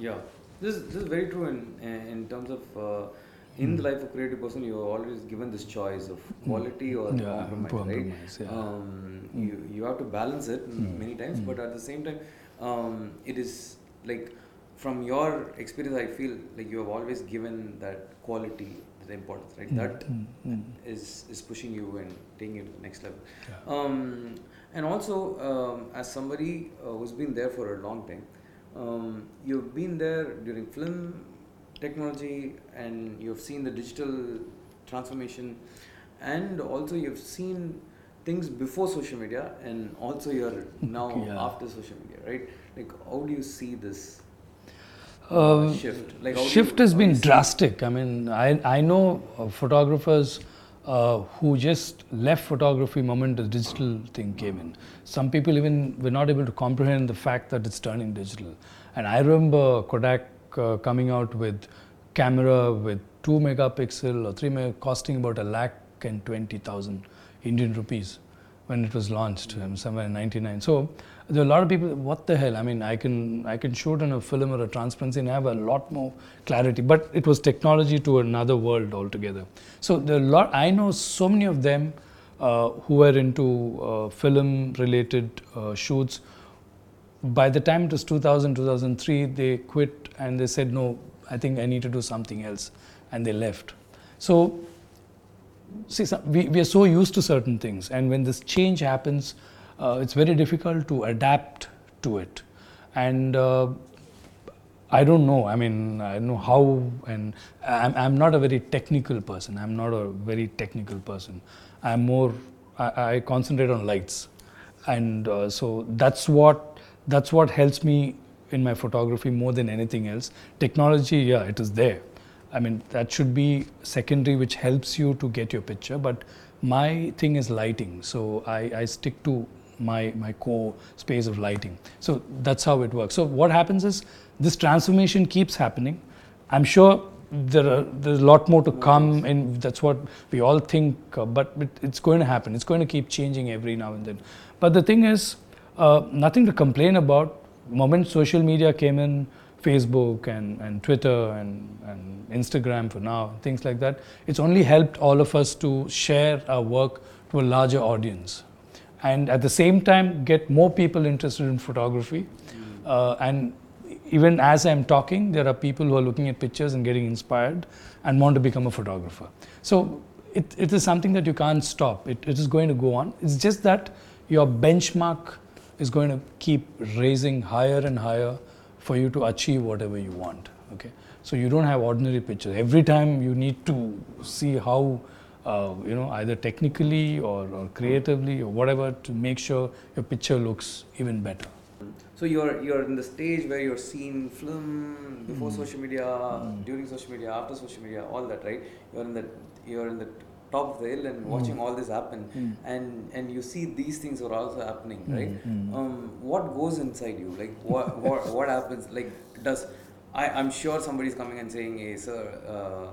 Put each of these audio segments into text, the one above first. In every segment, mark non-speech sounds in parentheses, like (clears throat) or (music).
Yeah, this is, this is very true in in terms of uh, in the life of creative person, you are always given this choice of quality or Yeah, compromise, compromise, right? yeah. Um, you you have to balance it many times, but at the same time, um, it is like from your experience, I feel like you have always given that quality the importance, right? That Mm, mm. is is pushing you and taking you to the next level. Yeah. Um, and also, um, as somebody uh, who's been there for a long time, um, you've been there during film technology, and you've seen the digital transformation, and also you've seen things before social media, and also you're (laughs) now Yeah. after social media, right? Like, how do you see this? Uh, shift like shift you- has been drastic. I mean, I, I know uh, photographers uh, who just left photography moment the digital thing came in. Some people even were not able to comprehend the fact that it's turning digital. And I remember Kodak uh, coming out with camera with two megapixel or three meg costing about a lakh and twenty thousand Indian rupees when it was launched somewhere in 99 so there are a lot of people what the hell? I mean i can i can shoot on a film or a transparency and have a lot more clarity but it was technology to another world altogether. So there are a lot i know so many of them uh, who were into uh, film related uh, shoots. By the time it was 2000 2003 they quit and they said no i think i need to do something else and they left. So see, we, we are so used to certain things, and when this change happens, uh, it's very difficult to adapt to it. And uh, I don't know. I mean, I know how, and I'm, I'm not a very technical person. I'm not a very technical person. I'm more. I, I concentrate on lights, and uh, so that's what that's what helps me in my photography more than anything else. Technology, yeah, it is there. I mean, that should be secondary, which helps you to get your picture. But my thing is lighting, so I, I stick to my my core space of lighting. So that's how it works. So what happens is this transformation keeps happening. I'm sure there are there's a lot more to come, and that's what we all think. Uh, but it, it's going to happen. It's going to keep changing every now and then. But the thing is, uh, nothing to complain about. Moment social media came in, Facebook and, and Twitter and, and Instagram for now, things like that, it's only helped all of us to share our work to a larger audience. And at the same time, get more people interested in photography. Uh, and even as I'm talking, there are people who are looking at pictures and getting inspired and want to become a photographer. So it, it is something that you can't stop. It, it is going to go on. It's just that your benchmark is going to keep raising higher and higher for you to achieve whatever you want. Okay, so you don't have ordinary pictures. Every time you need to see how, uh, you know, either technically or, or creatively or whatever to make sure your picture looks even better. So you're you're in the stage where you're seeing film before Hmm. social media, during social media, after social media, all that, right? You're in the you're in the top of the hill Hmm. and watching all this happen, and and you see these things are also happening, Hmm. right? Um, what goes inside you? Like what what what happens? Like does I I'm sure somebody's coming and saying, hey sir. Uh,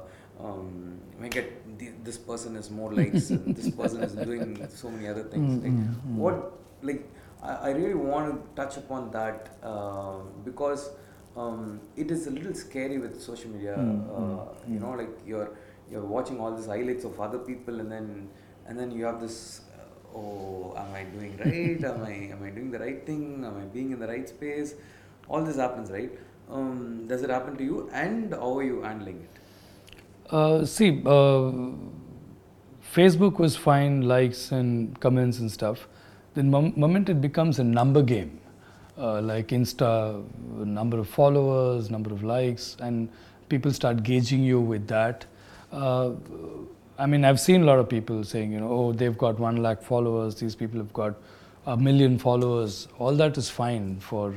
um, Venkat, th- this person is more like (laughs) this person is doing so many other things. Like, what, like, I, I really want to touch upon that uh, because um, it is a little scary with social media. uh, You know, like you're you're watching all these highlights of other people, and then and then you have this. Oh, am I doing (laughs) right? am I am I doing the right thing? Am I being in the right space? All this happens, right? Um, does it happen to you? And how are you handling it? Uh, see, uh, Facebook was fine, likes and comments and stuff. The mom- moment it becomes a number game, uh, like Insta, number of followers, number of likes, and people start gauging you with that. Uh, I mean, I've seen a lot of people saying, you know, oh, they've got one lakh followers, these people have got a million followers. All that is fine for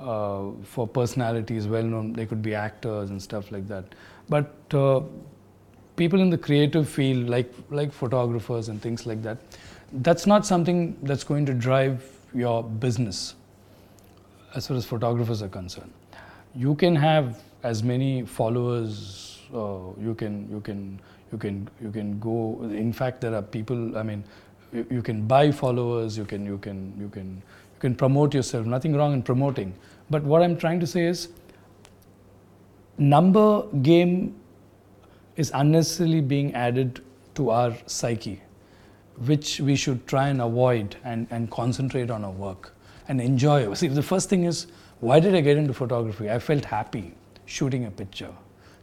uh, for personalities, well known. They could be actors and stuff like that. But uh, people in the creative field, like like photographers and things like that, that's not something that's going to drive your business as far as photographers are concerned. You can have as many followers. Uh, you can you can you can you can go. In fact, there are people. I mean, you, you can buy followers. You can you can you can you can promote yourself. Nothing wrong in promoting. But what I'm trying to say is, number game is unnecessarily being added to our psyche, which we should try and avoid and, and concentrate on our work and enjoy. See, the first thing is, why did I get into photography? I felt happy shooting a picture.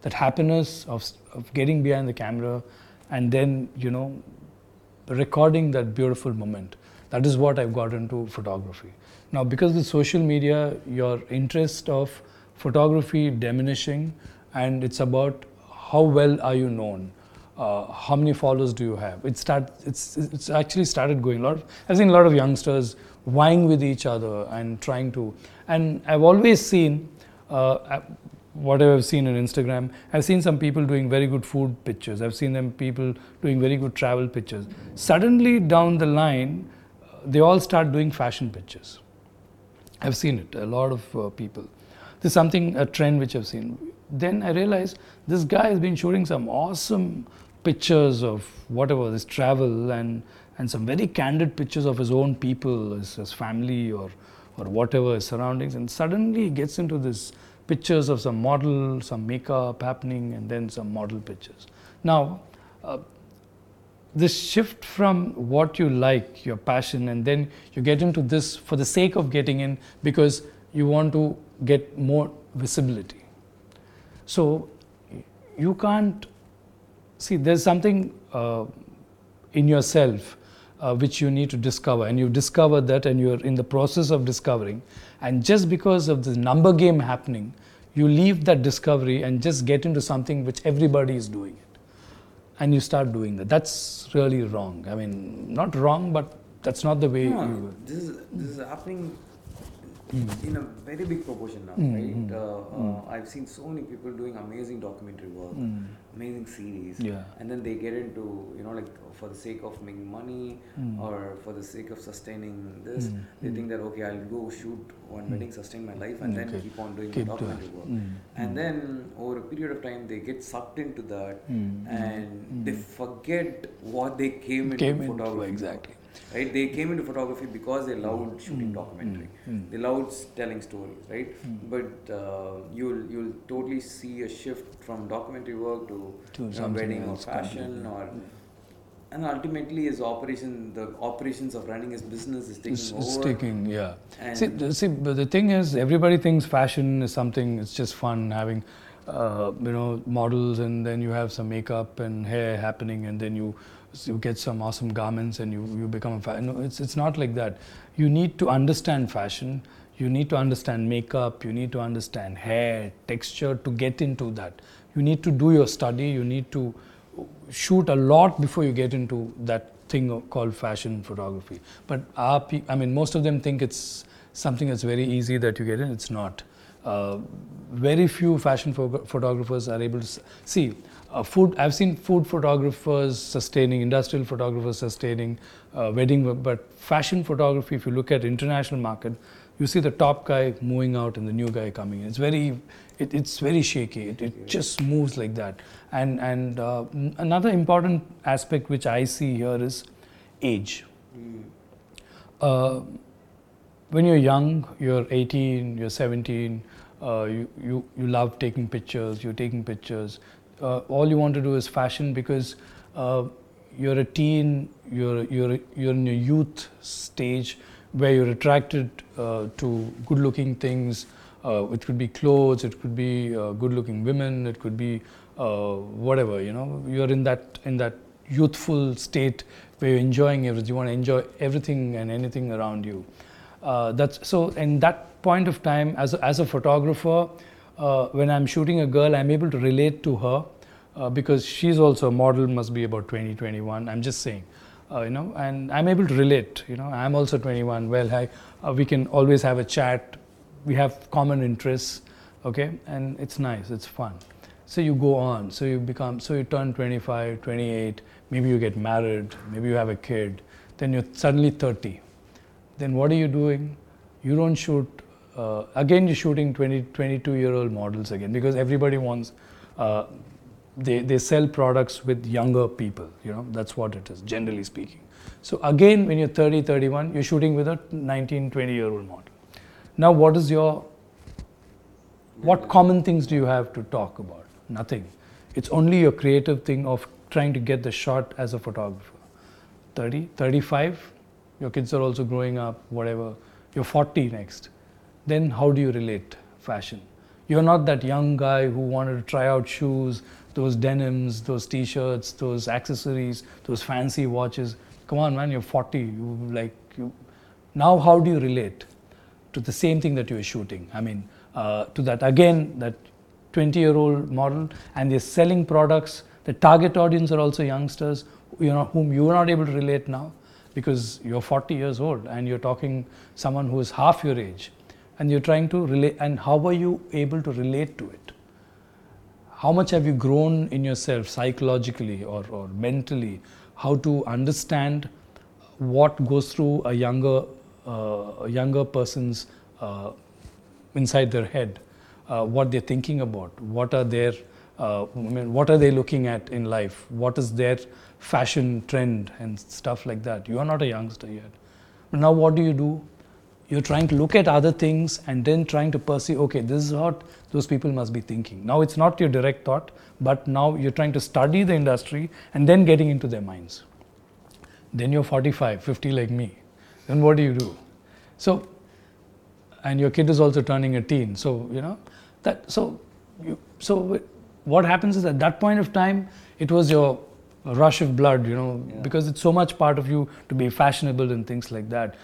That happiness of, of getting behind the camera and then, you know, recording that beautiful moment. That is what I've got into photography. Now, because with social media, your interest of photography diminishing, and it's about how well are you known, uh, how many followers do you have. It start, it's, it's actually started going. A lot of, I've seen a lot of youngsters vying with each other and trying to. And I've always seen, uh, whatever I've seen on Instagram, I've seen some people doing very good food pictures. I've seen them people doing very good travel pictures. Suddenly down the line, they all start doing fashion pictures. I've seen it, a lot of uh, people. This is something, a trend which I've seen. Then I realized this guy has been shooting some awesome pictures of whatever, this travel and, and some very candid pictures of his own people, his, his family or, or whatever, his surroundings. And suddenly he gets into this pictures of some model, some makeup happening, and then some model pictures. Now, uh, this shift from what you like, your passion, and then you get into this for the sake of getting in because you want to get more visibility. So you can't see there's something uh, in yourself uh, which you need to discover, and you discover that, and you're in the process of discovering. And just because of the number game happening, you leave that discovery and just get into something which everybody is doing it. and you start doing that. That's really wrong. I mean, not wrong, but that's not the way No, this is this is happening Mm. in a very big proportion now, Mm, right? mm, Uh, uh, I've seen so many people doing amazing documentary work, Mm. amazing series, Yeah. and then they get into you know like for the sake of making money Mm. or for the sake of sustaining this, Mm, they mm. think that okay, I'll go shoot one Mm. wedding, sustain my life, and hmm, then keep on doing Keep documentary work. Mm, And hmm. then over a period of time, they get sucked into that, hmm. and they forget what they came into came into photography for. exactly. right? They came into photography because they loved shooting documentary. They loved telling stories right? But uh, you'll you'll totally see a shift from documentary work to, To you know, wedding or fashion or and ultimately his operation the operations of running his business is taking It's, over it's taking, yeah. and See, the, see, but the thing is, everybody thinks fashion is something. It's just fun having, uh, you know, models, and then you have some makeup and hair happening, and then you you get some awesome garments, and you you become a fashion. No, it's it's not like that. You need to understand fashion. You need to understand makeup. You need to understand hair texture to get into that. You need to do your study. You need to shoot a lot before you get into that thing called fashion photography. But our pe- I mean, most of them think it's something that's very easy that you get in. It's not. Uh, very few fashion pho- photographers are able to s- see. Uh, food. I've seen food photographers sustaining, industrial photographers sustaining, uh, wedding. But fashion photography, if you look at international market, you see the top guy moving out and the new guy coming in. It's very, it, it's very shaky. It, it just moves like that. And and uh, another important aspect which I see here is age. Mm. Uh, when you're young, you're 18, you're 17, uh, you, you, you love taking pictures, you're taking pictures. Uh, all you want to do is fashion because uh, you're a teen, you're, you're, you're in your youth stage where you're attracted uh, to good looking things. Uh, it could be clothes, it could be uh, good looking women, it could be uh, whatever, you know. You're in that, in that youthful state where you're enjoying everything. You want to enjoy everything and anything around you. Uh, that's so. In that point of time, as a, as a photographer, uh, when I'm shooting a girl, I'm able to relate to her uh, because she's also a model. Must be about 20, 21. I'm just saying, uh, you know, and I'm able to relate. You know, I'm also 21. Well, I, uh, we can always have a chat. We have common interests. Okay, and it's nice. It's fun. So you go on. So you become. So you turn 25, 28. Maybe you get married. Maybe you have a kid. Then you're suddenly 30 then what are you doing? You don't shoot, uh, again, you're shooting 20, 22 year old models again because everybody wants, uh, they, they sell products with younger people, you know, that's what it is, generally speaking. So again, when you're 30, 31, you're shooting with a 19, 20 year old model. Now, what is your What common things do you have to talk about? Nothing. It's only your creative thing of trying to get the shot as a photographer. 30, 35, your kids are also growing up, whatever. You're 40 next. Then how do you relate fashion? You're not that young guy who wanted to try out shoes, those denims, those t-shirts, those accessories, those fancy watches. Come on, man, you're 40. You like you. Now, how do you relate to the same thing that you're shooting? I mean, uh, to that again, that 20-year-old model, and they're selling products. The target audience are also youngsters, you know, whom you are not able to relate now because you're 40 years old and you're talking someone who is half your age and you're trying to relate and how are you able to relate to it? How much have you grown in yourself psychologically or, or mentally? How to understand what goes through a younger uh, a younger person's uh, inside their head uh, what they're thinking about what are their uh, I mean, what are they looking at in life what is their fashion trend and stuff like that. You are not a youngster yet. But now what do you do? You're trying to look at other things and then trying to perceive okay this is what those people must be thinking. Now it's not your direct thought but now you're trying to study the industry and then getting into their minds. Then you're 45 50 like me. Then what do you do? So and your kid is also turning a teen. So you know that so you, so what happens is at that point of time it was your rush of blood you know yeah. because it's so much part of you to be fashionable and things like that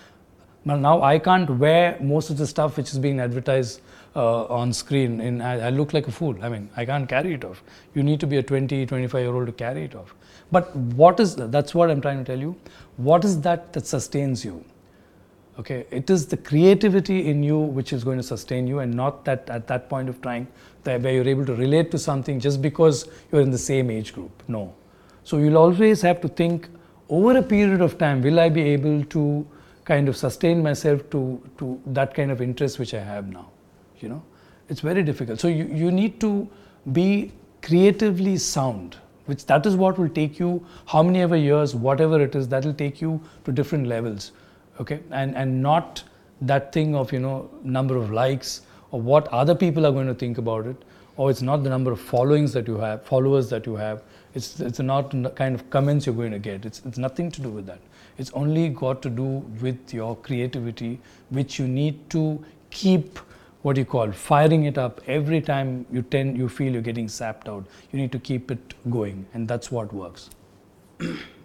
but now I can't wear most of the stuff which is being advertised uh, on screen. In, I, I, look like a fool. I mean, I can't carry it off. You need to be a 20, 25 year old to carry it off. But what is? That's what I'm trying to tell you. What is that that sustains you? Okay, it is the creativity in you which is going to sustain you, and not that at that point of time that where you're able to relate to something just because you're in the same age group. No. So you'll always have to think over a period of time, will I be able to kind of sustain myself to, to that kind of interest which I have now. You know, it's very difficult. So you, you need to be creatively sound, which that is what will take you how many ever years, whatever it is, that will take you to different levels. Okay, and and not that thing of you know number of likes or what other people are going to think about it, or it's not the number of followings that you have, followers that you have. It's it's not the kind of comments you're going to get. It's it's nothing to do with that. It's only got to do with your creativity, which you need to keep what you call firing it up every time you tend you feel you're getting sapped out. You need to keep it going, and that's what works.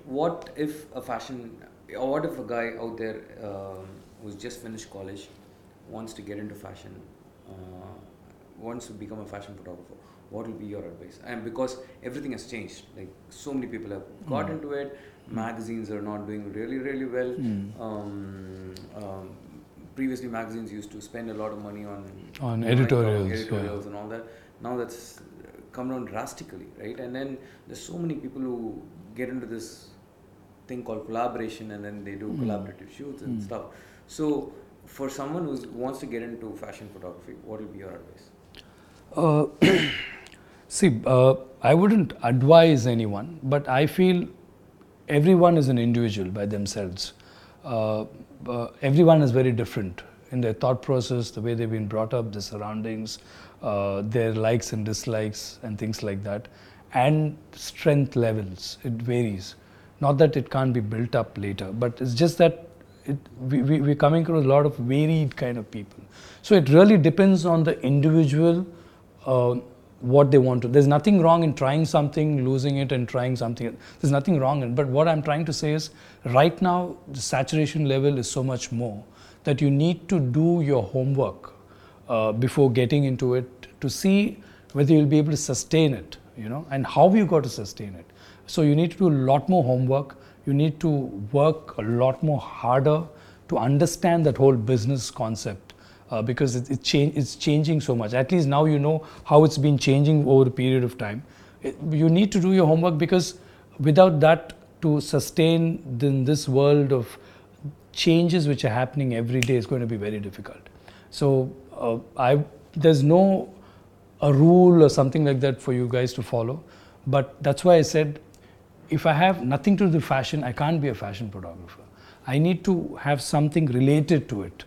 what if a fashion, what if a guy out there uh, who's just finished college wants to get into fashion, uh, wants to become a fashion photographer? What will be your advice? And because everything has changed, like so many people have got mm. into it magazines are not doing really really well. Mm. Um, um, previously, magazines used to spend a lot of money on on editorials, editorials yeah. and all that. Now that's come down drastically, right? And then there's so many people who get into this thing called collaboration, and then they do mm. collaborative shoots and mm. stuff. So, for someone who wants to get into fashion photography, what will be your advice? Uh, (coughs) see, uh, I wouldn't advise anyone, but I feel everyone is an individual by themselves. Uh, uh, everyone is very different in their thought process, the way they've been brought up, the surroundings, uh, their likes and dislikes, and things like that. And strength levels, it varies. Not that it can't be built up later, but it's just that it, we, we, we're coming across a lot of varied kind of people. So it really depends on the individual uh, what they want to. There's nothing wrong in trying something, losing it, and trying something. There's nothing wrong in. But what I'm trying to say is, right now, the saturation level is so much more that you need to do your homework uh, before getting into it to see whether you'll be able to sustain it, you know, and how you got to sustain it. So you need to do a lot more homework. You need to work a lot more harder to understand that whole business concept uh, because it, it change, it's changing so much. At least now you know how it's been changing over a period of time. It, you need to do your homework because without that, to sustain in this world of changes which are happening every day is going to be very difficult. So uh, I, there's no a rule or something like that for you guys to follow. But that's why I said, if I have nothing to do with fashion, I can't be a fashion photographer. I need to have something related to it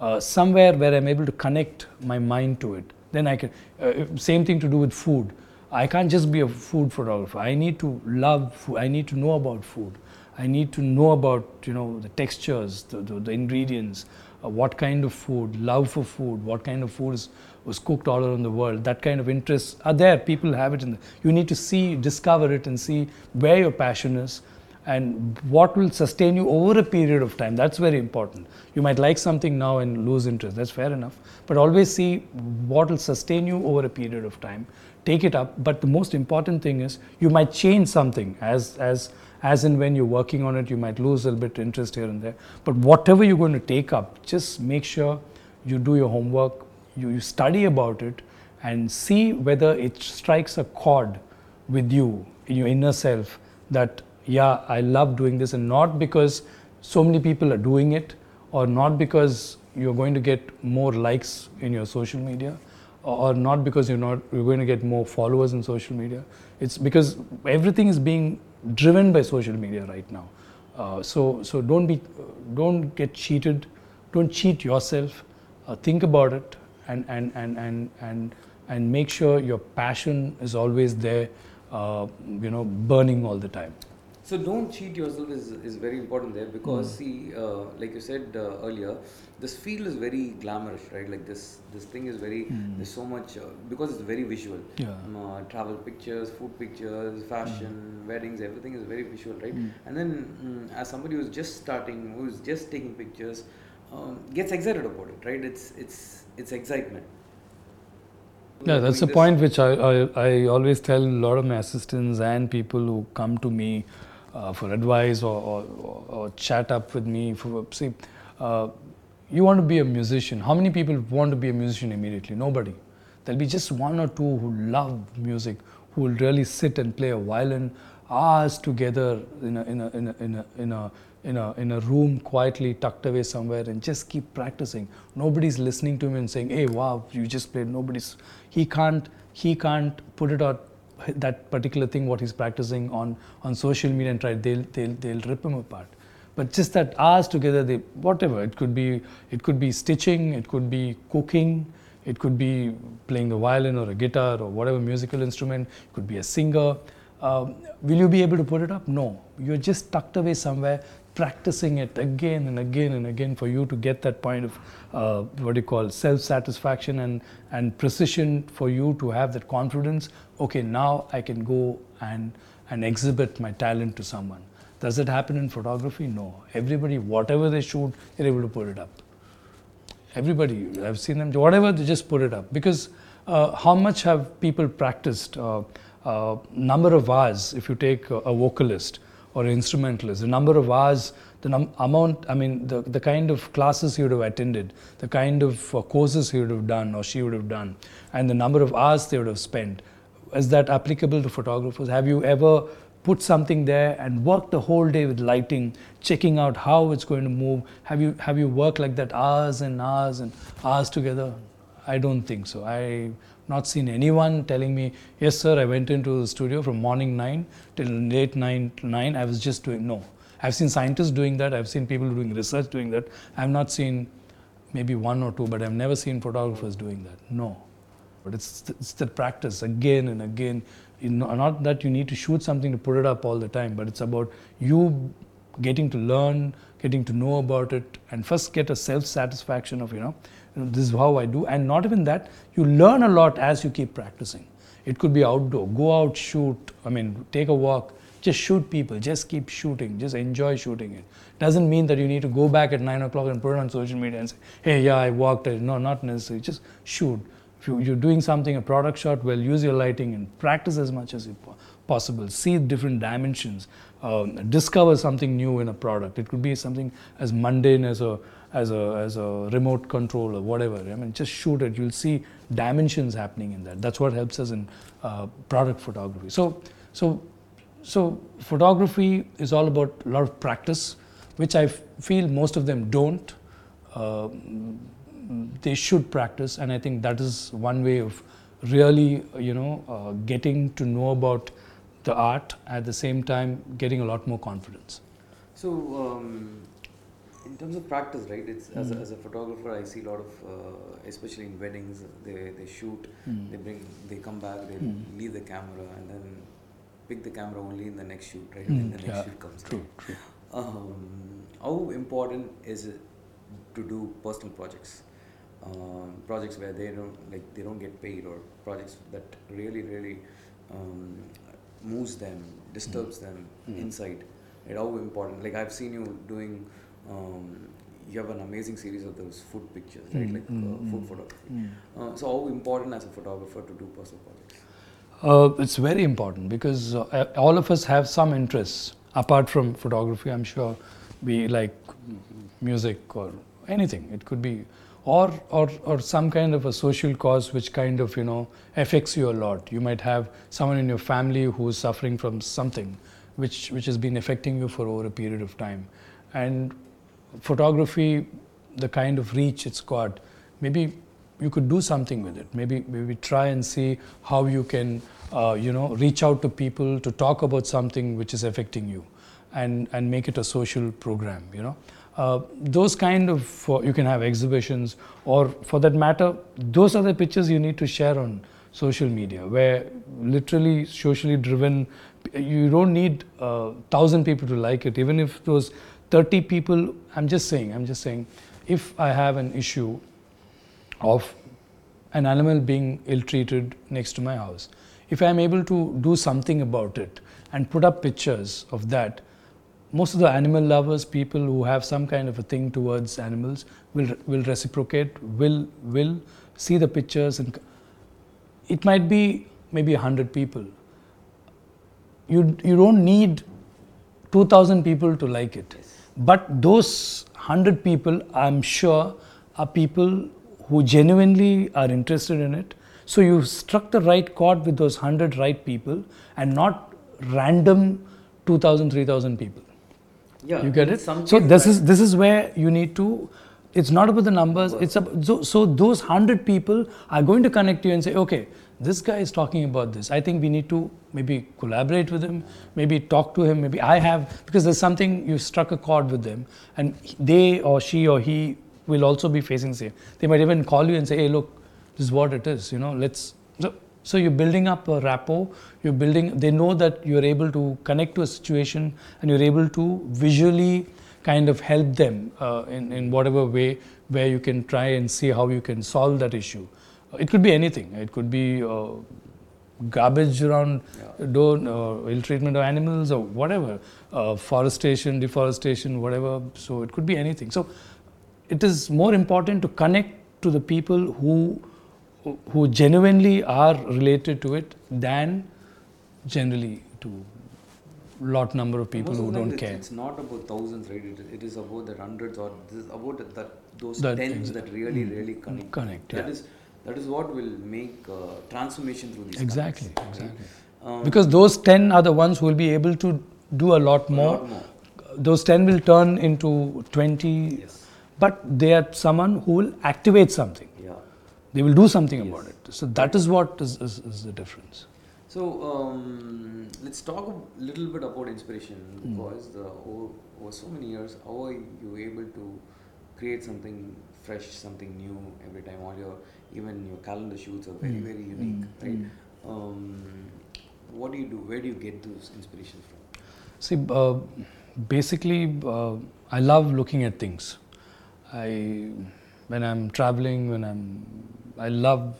uh, somewhere where I'm able to connect my mind to it. then I can. Uh, same thing to do with food. I can't just be a food photographer. I need to love food. I need to know about food. I need to know about you know the textures, the, the, the ingredients, uh, what kind of food, love for food, what kind of food is, was cooked all around the world. That kind of interests are there. People have it in. You need to see, discover it, and see where your passion is, and what will sustain you over a period of time. That's very important. You might like something now and lose interest. That's fair enough. But always see what will sustain you over a period of time. Take it up. But the most important thing is you might change something as as as and when you're working on it, you might lose a little bit of interest here and there. But whatever you're going to take up, just make sure you do your homework, you, you study about it, and see whether it strikes a chord with you in your inner self that, yeah, I love doing this, and not because so many people are doing it, or not because you're going to get more likes in your social media, or not because you're not you're going to get more followers in social media. It's because everything is being driven by social media right now. Uh, so so don't be don't get cheated. Don't cheat yourself. Uh, think about it and and and and and and make sure your passion is always there. Uh, you know, burning all the time. So don't cheat yourself is, is very important there because see, uh, like you said uh, earlier, this field is very glamorous, right? Like this this thing is very there's so much uh, because it's very visual. Yeah. Um, uh, travel pictures, food pictures, fashion, weddings, everything is very visual, right? And then mm, as somebody who's just starting, who's just taking pictures, um, gets excited about it, right? It's it's it's excitement. Yeah, that's the point which I, I, I always tell a lot of my assistants and people who come to me uh, for advice or, or, or, or chat up with me. For, see, uh, you want to be a musician. How many people want to be a musician immediately? Nobody. There'll be just one or two who love music, who will really sit and play a violin hours together in a, in a, in a, in a, in a, in a, in a room quietly tucked away somewhere and just keep practicing. Nobody's listening to him and saying, hey, wow, you just played. Nobody's, he can't, he can't put it out, that particular thing, what he's practicing on, on social media and try, they'll, they'll, they'll rip him apart. But just that hours together, they, whatever, it could be, it could be stitching, it could be cooking, it could be playing the violin or a guitar or whatever musical instrument, it could be a singer. Um, will you be able to put it up? No. You're just tucked away somewhere, practicing it again and again and again for you to get that point of uh, what do you call self satisfaction and, and precision for you to have that confidence. Okay, now I can go and, and exhibit my talent to someone. Does it happen in photography? No. Everybody, whatever they shoot, they're able to put it up everybody i've seen them whatever they just put it up because uh, how much have people practiced uh, uh, number of hours if you take a, a vocalist or instrumentalist the number of hours the num- amount i mean the, the kind of classes he would have attended the kind of uh, courses he would have done or she would have done and the number of hours they would have spent is that applicable to photographers have you ever put something there and worked the whole day with lighting, checking out how it's going to move. Have you have you worked like that hours and hours and hours together? I don't think so. I've not seen anyone telling me, yes, sir, I went into the studio from morning nine till late nine nine. I was just doing no. I've seen scientists doing that. I've seen people doing research doing that. I've not seen maybe one or two, but I've never seen photographers doing that. No. But it's, it's the practice again and again. You know, not that you need to shoot something to put it up all the time, but it's about you getting to learn, getting to know about it, and first get a self satisfaction of, you know, you know, this is how I do. And not even that, you learn a lot as you keep practicing. It could be outdoor, go out, shoot, I mean, take a walk, just shoot people, just keep shooting, just enjoy shooting it. Doesn't mean that you need to go back at 9 o'clock and put it on social media and say, hey, yeah, I walked. No, not necessarily. Just shoot. If you, you're doing something, a product shot, well, use your lighting and practice as much as possible. See different dimensions. Um, discover something new in a product. It could be something as mundane as a as a as a remote control or whatever. I mean, just shoot it. You'll see dimensions happening in that. That's what helps us in uh, product photography. So so so photography is all about a lot of practice, which I feel most of them don't. Uh, they should practice, and I think that is one way of really, you know, uh, getting to know about the art at the same time getting a lot more confidence. So, um, in terms of practice, right? It's as, a, as a photographer, I see a lot of, uh, especially in weddings, they, they shoot, Mm. they bring, they come back, they Mm. leave the camera, and then pick the camera only in the next shoot, right? Mm, When the next yeah, shoot comes. True, true. Um, how important is it to do personal projects? Um, projects where they don't like they don't get paid, or projects that really, really um, moves them, disturbs them Mm. inside. Right? How important? Like I've seen you doing. Um, you have an amazing series of those food pictures, right? Mm, Like mm, uh, food mm. photography. Mm. Uh, so how important as a photographer to do personal projects? Uh, it's very important because uh, all of us have some interests apart from photography. I'm sure we like music or anything. It could be, or or or some kind of a social cause which kind of you know affects you a lot. You might have someone in your family who is suffering from something, which which has been affecting you for over a period of time, and photography, the kind of reach it's got, maybe you could do something with it. Maybe maybe try and see how you can uh, you know reach out to people to talk about something which is affecting you, and and make it a social program. You know. Uh, those kind of uh, you can have exhibitions or for that matter those are the pictures you need to share on social media where literally socially driven you don't need uh, thousand people to like it even if those 30 people i'm just saying i'm just saying if i have an issue of an animal being ill treated next to my house if i am able to do something about it and put up pictures of that most of the animal lovers people who have some kind of a thing towards animals will will reciprocate will will see the pictures and it might be maybe 100 people. You you don't need 2000 people to like it but those 100 people i'm sure are people who genuinely are interested in it. So you struck the right chord with those 100 right people and not random 2000 3000 people. Yeah, you get it? so this is this is where you need to it's not about the numbers it's about, so, so those 100 people are going to connect you and say okay this guy is talking about this. I think we need to maybe collaborate with him maybe talk to him maybe i have because there's something you struck a chord with them. And they or she or he will also be facing the same. They might even call you and say hey look this is what it is you know let's so, so you're building up a rapport you're building they know that you're able to connect to a situation and you're able to visually kind of help them uh, in, in whatever way where you can try and see how you can solve that issue it could be anything it could be uh, garbage around Yeah. don't uh, ill treatment of animals or whatever uh, forestation deforestation whatever so it could be anything so it is more important to connect to the people who who genuinely are related to it than generally to lot number of people who don't it's, care It's not about thousands, right? It, it is about the hundreds or this is about that, that those That tens that really, Mm. really connect. Connect, That yeah. is that is what will make uh, transformation through these. exactly right? exactly Um, because those 10 are the ones who will be able to do a lot more lot more. those 10 will turn into 20 Yes. but they are someone who will activate something Yeah. they will do something Yes. about it so that is what is, is, is the difference So um, let's talk a little bit about inspiration Mm. because the, over, over so many years, how are you able to create something fresh, something new every time? All your even your calendar shoots are very Mm. very unique, Mm. right? Mm. Um, what do you do? Where do you get those inspirations from? See, uh, basically, uh, I love looking at things. I, when I'm traveling, when I'm, I love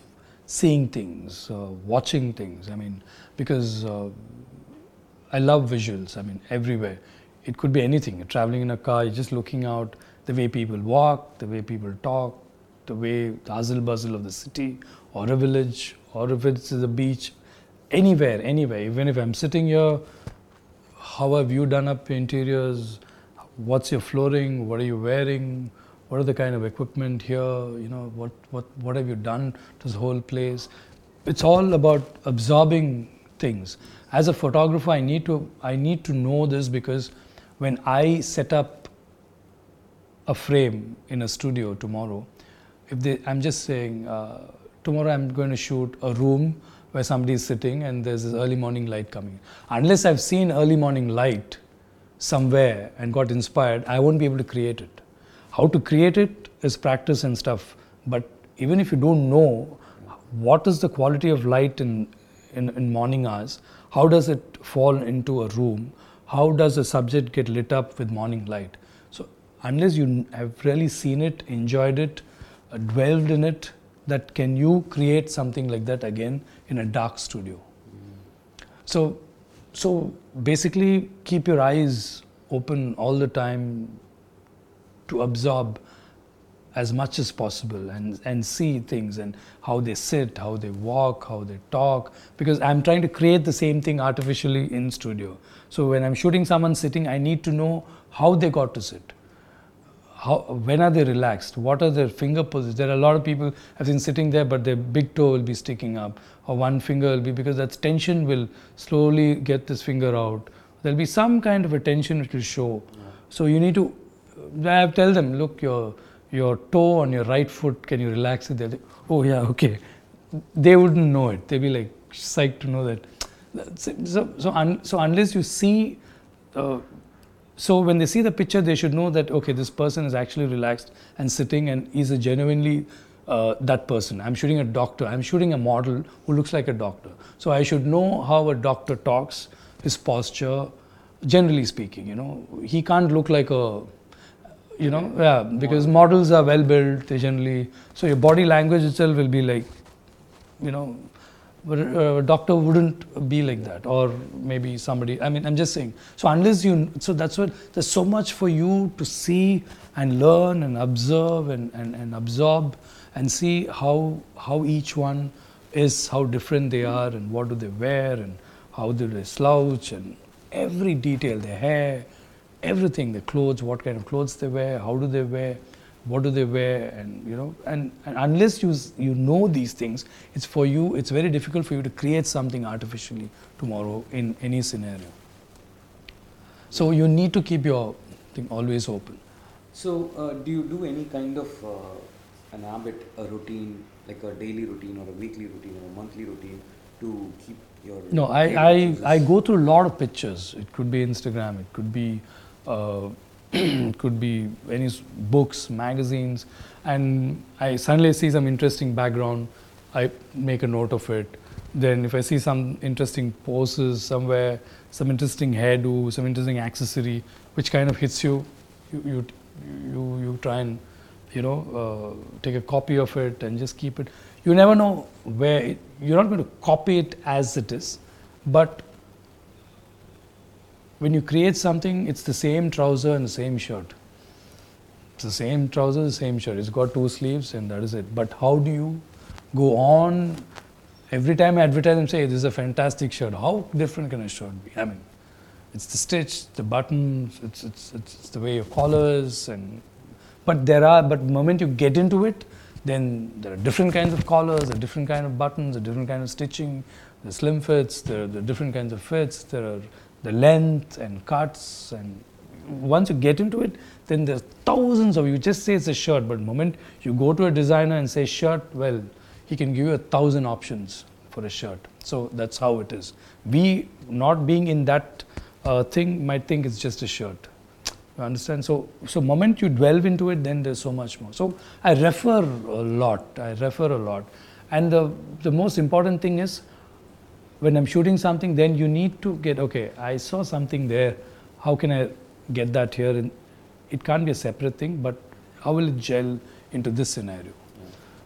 seeing things, uh, watching things. I mean, because uh, I love visuals. I mean, everywhere. It could be anything. You're traveling in a car, you're just looking out, the way people walk, the way people talk, the way the hustle bustle of the city, or a village, or if it's the beach, anywhere, anywhere. Even if I'm sitting here, how have you done up interiors? What's your flooring? What are you wearing? What are the kind of equipment here? You know, what, what, what have you done to this whole place? It's all about absorbing things. As a photographer, I need to, I need to know this because when I set up a frame in a studio tomorrow, if they, I'm just saying, uh, tomorrow I'm going to shoot a room where somebody is sitting and there's this early morning light coming. Unless I've seen early morning light somewhere and got inspired, I won't be able to create it. How to create it is practice and stuff. But even if you don't know what is the quality of light in, in, in morning hours, how does it fall into a room, how does a subject get lit up with morning light? Unless you have really seen it, enjoyed it, uh, dwelled in it, that can you create something like that again in a dark studio? So, so basically, keep your eyes open all the time to absorb as much as possible and, and see things and how they sit, how they walk, how they talk. Because I'm trying to create the same thing artificially in studio. So when I'm shooting someone sitting, I need to know how they got to sit. How, when are they relaxed? What are their finger poses? There are a lot of people I've seen sitting there, but their big toe will be sticking up, or one finger will be because that tension will slowly get this finger out. There'll be some kind of a tension which will show. So you need to. I tell them, look, your your toe on your right foot, can you relax it? They'll say, oh yeah, okay. They wouldn't know it. They'd be like psyched to know that. So, so, un, so unless you see, uh, so when they see the picture, they should know that, okay, this person is actually relaxed and sitting and is a genuinely uh, that person. I'm shooting a doctor. I'm shooting a model who looks like a doctor. So I should know how a doctor talks, his posture, generally speaking, you know. He can't look like a you know yeah because models are well built they generally so your body language itself will be like you know uh, a doctor wouldn't be like that or maybe somebody i mean i'm just saying. So unless you so that's what there's so much for you to see and learn and observe and, and, and absorb and see how how each one is how different they are and what do they wear and how do they slouch and every detail their hair everything the clothes what kind of clothes they wear how do they wear what do they wear and you know and, and unless you you know these things it's for you it's very difficult for you to create something artificially tomorrow in any scenario. So you need to keep your thing always open. So uh, do you do any kind of uh, an habit a routine like a daily routine or a weekly routine or a monthly routine to keep your no i i, I go through a lot of pictures. It could be instagram it could be uh, (clears throat) could be any books, magazines, and I suddenly see some interesting background, I make a note of it. Then if I see some interesting poses somewhere, some interesting hairdo, some interesting accessory, which kind of hits you, you you you, you try and you know uh, take a copy of it and just keep it. You never know where it, you're not going to copy it as it is, but when you create something, it's the same trouser and the same shirt. It's the same trouser, the same shirt. It's got two sleeves and that is it. But how do you go on? Every time I advertise and say, this is a fantastic shirt. How different can a shirt be? I mean, it's the stitch, the buttons, it's, it's, it's the way of collars and but there are but the moment you get into it then there are different kinds of collars a different kind of buttons a different kind of stitching the slim fits there are the different kinds of fits there are the length and cuts and once you get into it then there's thousands of you just say it's a shirt but moment you go to a designer and say shirt well he can give you a thousand options for a shirt. So that's how it is. We not being in that uh, thing might think it's just a shirt. You understand? So so moment you delve into it then there's so much more. So i refer a lot i refer a lot. And the the most important thing is when I'm shooting something, then you need to get, okay, I saw something there. How can I get that here? And it can't be a separate thing, but how will it gel into this scenario?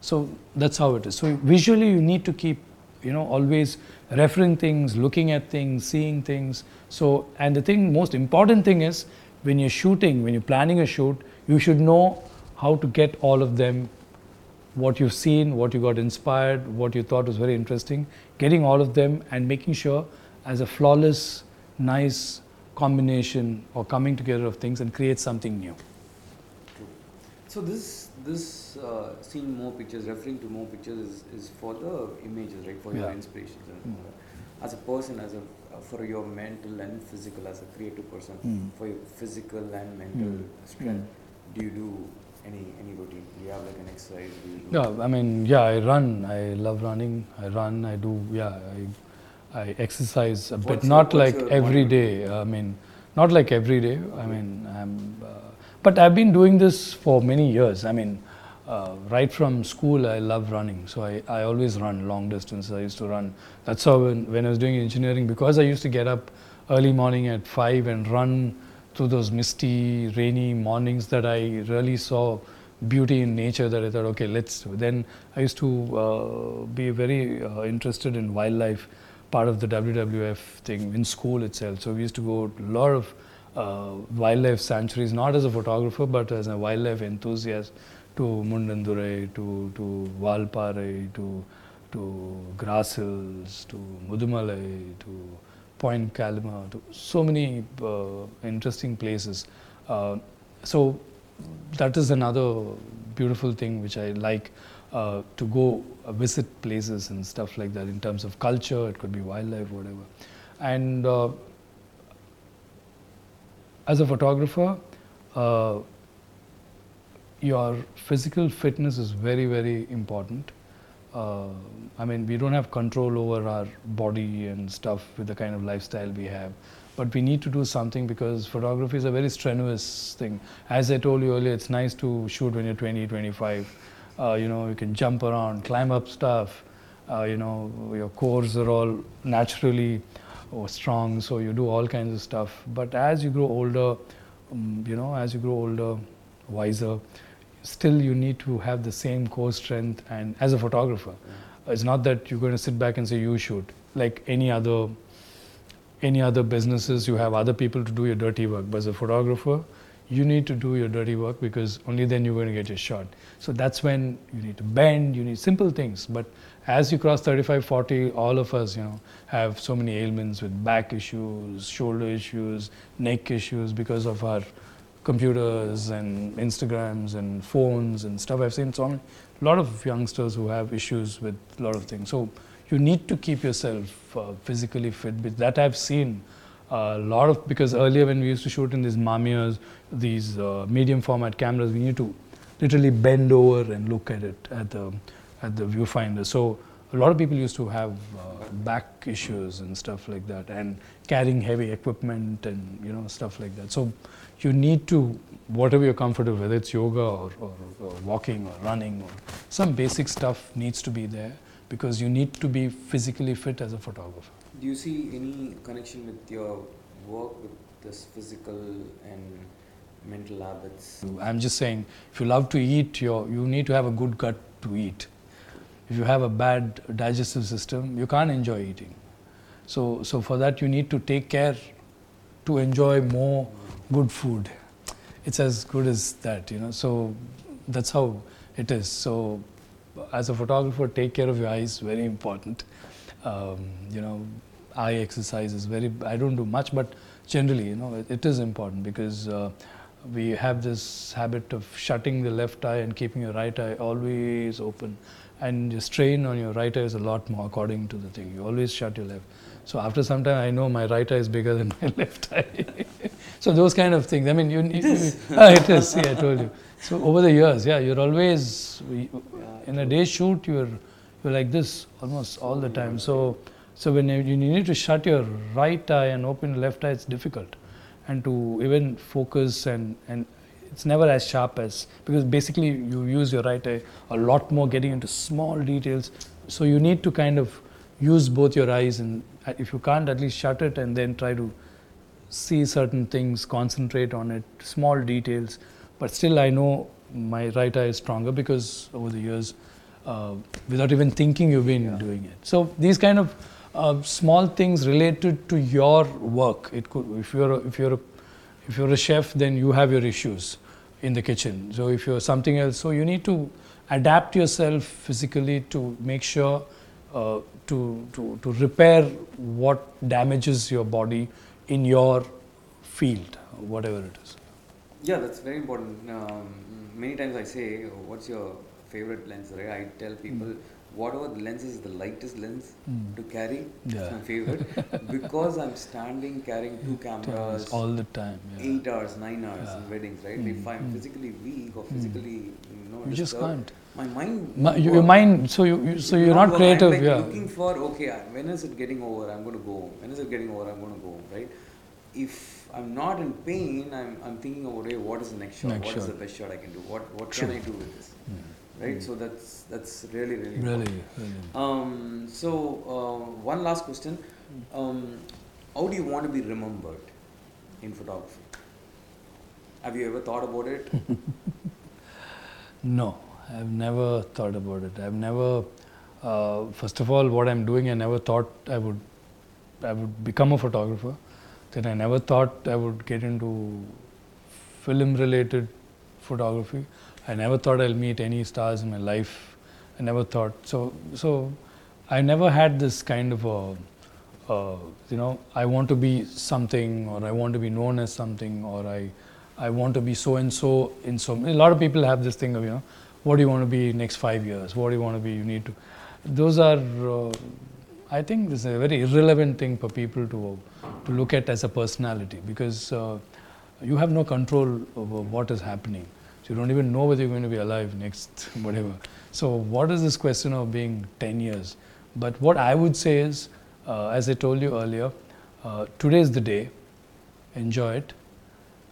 So that's how it is. So visually, you need to keep, you know, always referring things, looking at things, seeing things. So, and the thing, most important thing is when you're shooting, when you're planning a shoot, you should know how to get all of them what you've seen, what you got inspired, what you thought was very interesting, getting all of them and making sure as a flawless, nice combination or coming together of things and create something new. True. So this this uh, seeing more pictures, referring to more pictures is, is for the images, right? For yeah. your inspirations. Mm. As a person, as a uh, for your mental and physical, as a creative person, mm. for your physical and mental mm. strength, do you do any any routine? Do you have like an exercise? Yeah, I mean, yeah, I run. I love running. I run. I do. Yeah, I I exercise a bit. Not your, like every day. I mean, not like every day. I mean, I'm. Uh, but I've been doing this for many years. I mean, uh, right from school, I love running. So I, I always run long distance. I used to run. That's how when, when I was doing engineering, because I used to get up early morning at 5 and run through those misty, rainy mornings that I really saw beauty in nature that I thought, okay, let's. Then I used to uh, be very uh, interested in wildlife, part of the WWF thing in school itself. So we used to go to a lot of uh, wildlife sanctuaries, not as a photographer, but as a wildlife enthusiast to Mundanthurai, to, to Valparai, to, to Grass Hills, to Mudumalai, to Point Calimere, to so many uh, interesting places. Uh, so that is another beautiful thing which I like uh, to go uh, visit places and stuff like that in terms of culture, it could be wildlife, whatever. And uh, as a photographer, uh, your physical fitness is very, very important. Uh, I mean, we don't have control over our body and stuff with the kind of lifestyle we have, but we need to do something because photography is a very strenuous thing. As I told you earlier, it's nice to shoot when you're 20, 25. Uh, you know, you can jump around, climb up stuff. Uh, you know, your cores are all naturally oh, strong, so you do all kinds of stuff. But as you grow older, um, you know, as you grow older, wiser, still you need to have the same core strength and as a photographer. It's not that you're going to sit back and say you shoot. Like any other any other businesses you have other people to do your dirty work. But as a photographer you need to do your dirty work because only then you're going to get your shot. So that's when you need to bend you need simple things. But as you cross 35 40 all of us you know have so many ailments with back issues shoulder issues neck issues because of our computers and Instagrams and phones and stuff. I've seen so many, a lot of youngsters who have issues with a lot of things. So you need to keep yourself uh, physically fit. But that I've seen a lot of because earlier when we used to shoot in these Mamiyas, these uh, medium format cameras, we need to literally bend over and look at it at the at the viewfinder. So a lot of people used to have uh, back issues and stuff like that, and carrying heavy equipment and you know stuff like that. So you need to, whatever you're comfortable, whether it's yoga or, or, or, walking or running or some basic stuff needs to be there because you need to be physically fit as a photographer. Do you see any connection with your work with this physical and mental habits? I'm just saying, if you love to eat, you you need to have a good gut to eat. If you have a bad digestive system, you can't enjoy eating. So, so for that, you need to take care to enjoy more good food. It's as good as that, you know. So that's how it is. So as a photographer, take care of your eyes. Very important. Um, you know, eye exercise is very. I don't do much, but generally, you know, it, it is important because. Uh, we have this habit of shutting the left eye and keeping your right eye always open and your strain on your right eye is a lot more according to the thing you always shut your left so after some time i know my right eye is bigger than my (laughs) left eye (laughs) so those kind of things. I mean, you. It is. (laughs) Ah, it is. Yeah, I told you. So over the years, yeah, you're always in a day shoot. You're you're like this almost all the time. So so when you, you need to shut your right eye and open your left eye, it's difficult, and to even focus and and it's never as sharp as because basically you use your right eye a lot more, getting into small details. So you need to kind of use both your eyes, and if you can't, at least shut it and then try to see certain things, concentrate on it, small details. But still, I know my right eye is stronger because over the years, uh, without even thinking, you've been yeah. doing it. So these kind of uh, small things related to your work. It could, if you're a, if you're a, if you're a chef, then you have your issues in the kitchen. So if you're something else, so you need to adapt yourself physically to make sure uh, to, to, to repair what damages your body in your field, whatever it is. Yeah, that's very important. Um, many times I say, "What's your favorite lens?" Right? I tell people. Mm. Whatever the lens is the lightest lens mm. to carry, yeah. it's my favorite (laughs) because I'm standing carrying two cameras all the time. Yeah. Eight hours, nine hours yeah. in weddings, right? Mm. If I'm mm. physically weak or mm. physically, you know, you just can't my mind my, your mind so you, you so you're not, not creative like yeah looking for okay when is it getting over i'm going to go when is it getting over i'm going to go right if I'm not in pain, I'm, I'm thinking about hey, what is the next shot? Next What is shot. the best shot I can do? What what can I do with this? Right. So that's that's really really Really, really. Um, so uh, one last question. Um, how do you want to be remembered in photography? Have you ever thought about it? (laughs) No, I've never thought about it. I've never, uh, first of all, what I'm doing, I never thought I would, I would become a photographer. Then I never thought I would get into film-related photography. I never thought I'll meet any stars in my life. I never thought so. So, I never had this kind of a, uh, you know, I want to be something, or I want to be known as something, or I, I want to be so and so in so. A lot of people have this thing of you know, what do you want to be next five years? What do you want to be? You need to. Those are, uh, I think, this is a very irrelevant thing for people to to look at as a personality because uh, you have no control over what is happening. You don't even know whether you're going to be alive next whatever. So what is this question of being 10 years? But what I would say is, uh, as I told you earlier, uh, today is the day. Enjoy it,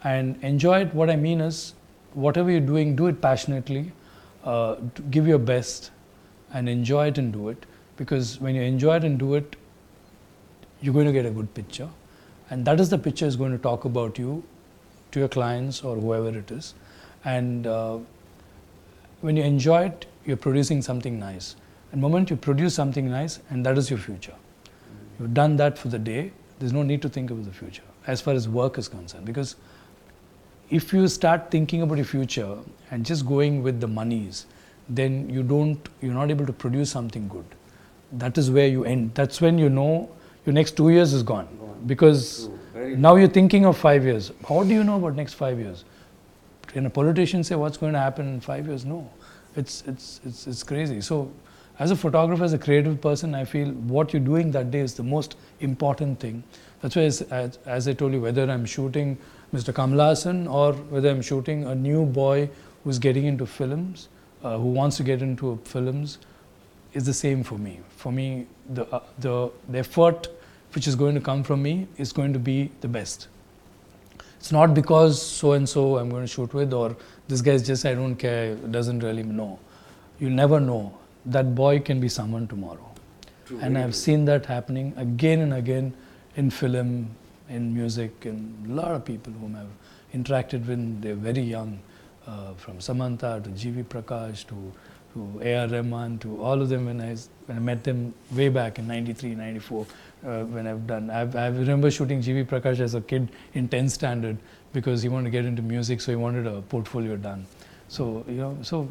and enjoy it. What I mean is, whatever you're doing, do it passionately. Uh, give your best, and enjoy it and do it. Because when you enjoy it and do it, you're going to get a good picture, and that is the picture is going to talk about you to your clients or whoever it is. And uh, when you enjoy it, you're producing something nice. And the moment you produce something nice, and that is your future. You've done that for the day. There's no need to think about the future as far as work is concerned. Because if you start thinking about your future and just going with the monies, then you don't, you're not able to produce something good. That is where you end. That's when you know your next two years is gone. Gone. Because now you're thinking of five years. How do you know about next five years? Can a politician say what's going to happen in five years? No, it's it's it's it's crazy. So, as a photographer, as a creative person, I feel what you're doing that day is the most important thing. That's why, as, as, as I told you, whether I'm shooting Mr. Kamal Hassan or whether I'm shooting a new boy who's getting into films, uh, who wants to get into films, is the same for me. For me, the, uh, the, the effort which is going to come from me is going to be the best. It's not because so and so I'm going to shoot with, or this guy's just I don't care, doesn't really know. You never know. That boy can be someone tomorrow. True, and I've seen that happening again and again in film, in music, and a lot of people whom I've interacted with. They're very young, uh, from Samantha to G.V. Prakash to, to A.R. Rahman to all of them when I, when I met them way back in 93, 94, uh, when I've done. I've, I remember shooting G.V. Prakash as a kid in 10th standard because he wanted to get into music, so he wanted a portfolio done. So, you know, so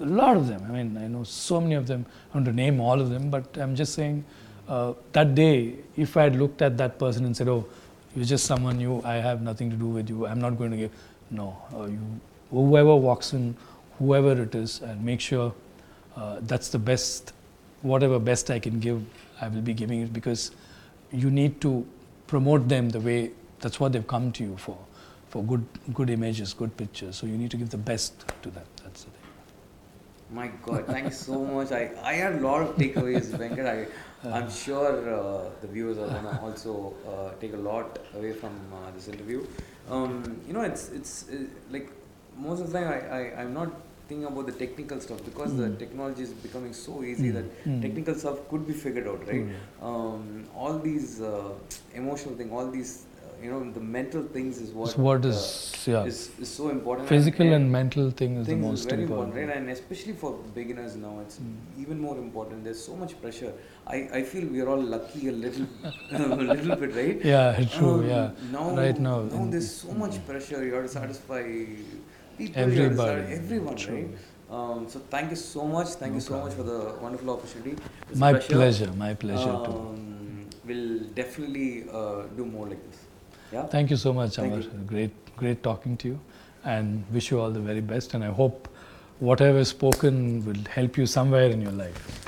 a lot of them. I mean, I know so many of them. I want to name all of them, but I'm just saying uh, that day, if I had looked at that person and said, "Oh, you're just someone new. I have nothing to do with you. I'm not going to give." No, uh, you, whoever walks in, whoever it is, and make sure uh, that's the best, whatever best I can give, I will be giving it because you need to promote them the way that's what they've come to you for, for good, good images, good pictures. So you need to give the best to them. That's the thing. My God, thank you so much. I, I had a lot of takeaways, Venkat. I, I'm sure uh, the viewers are gonna also uh, take a lot away from uh, this interview. Um, you know, it's it's uh, like most of the time I, I I'm not thinking about the technical stuff because the Mm. technology is becoming so easy Mm. that Mm. technical stuff could be figured out, right? Mm. Um, all these uh, emotional thing, all these uh, you know, the mental things is what what uh, is, yeah. is, is so important. Physical and mental thing is the most is very important. important, right? And especially for beginners now, it's Mm. even more important. There's so much pressure. I, I feel we're all lucky a little, (laughs) a little bit, right? Yeah, (laughs) true. Um, yeah, Now, Right now, now there's so much Mm. pressure. You have to satisfy people. you have to everybody. everyone, True. right? Um, so thank you so much. Thank No you so much for the wonderful opportunity. It's My pleasure. My pleasure too. Um, we'll definitely uh, do more like this. Yeah. Thank you so much, Amar. Great, great talking to you, and wish you all the very best. And I hope whatever is spoken will help you somewhere in your life.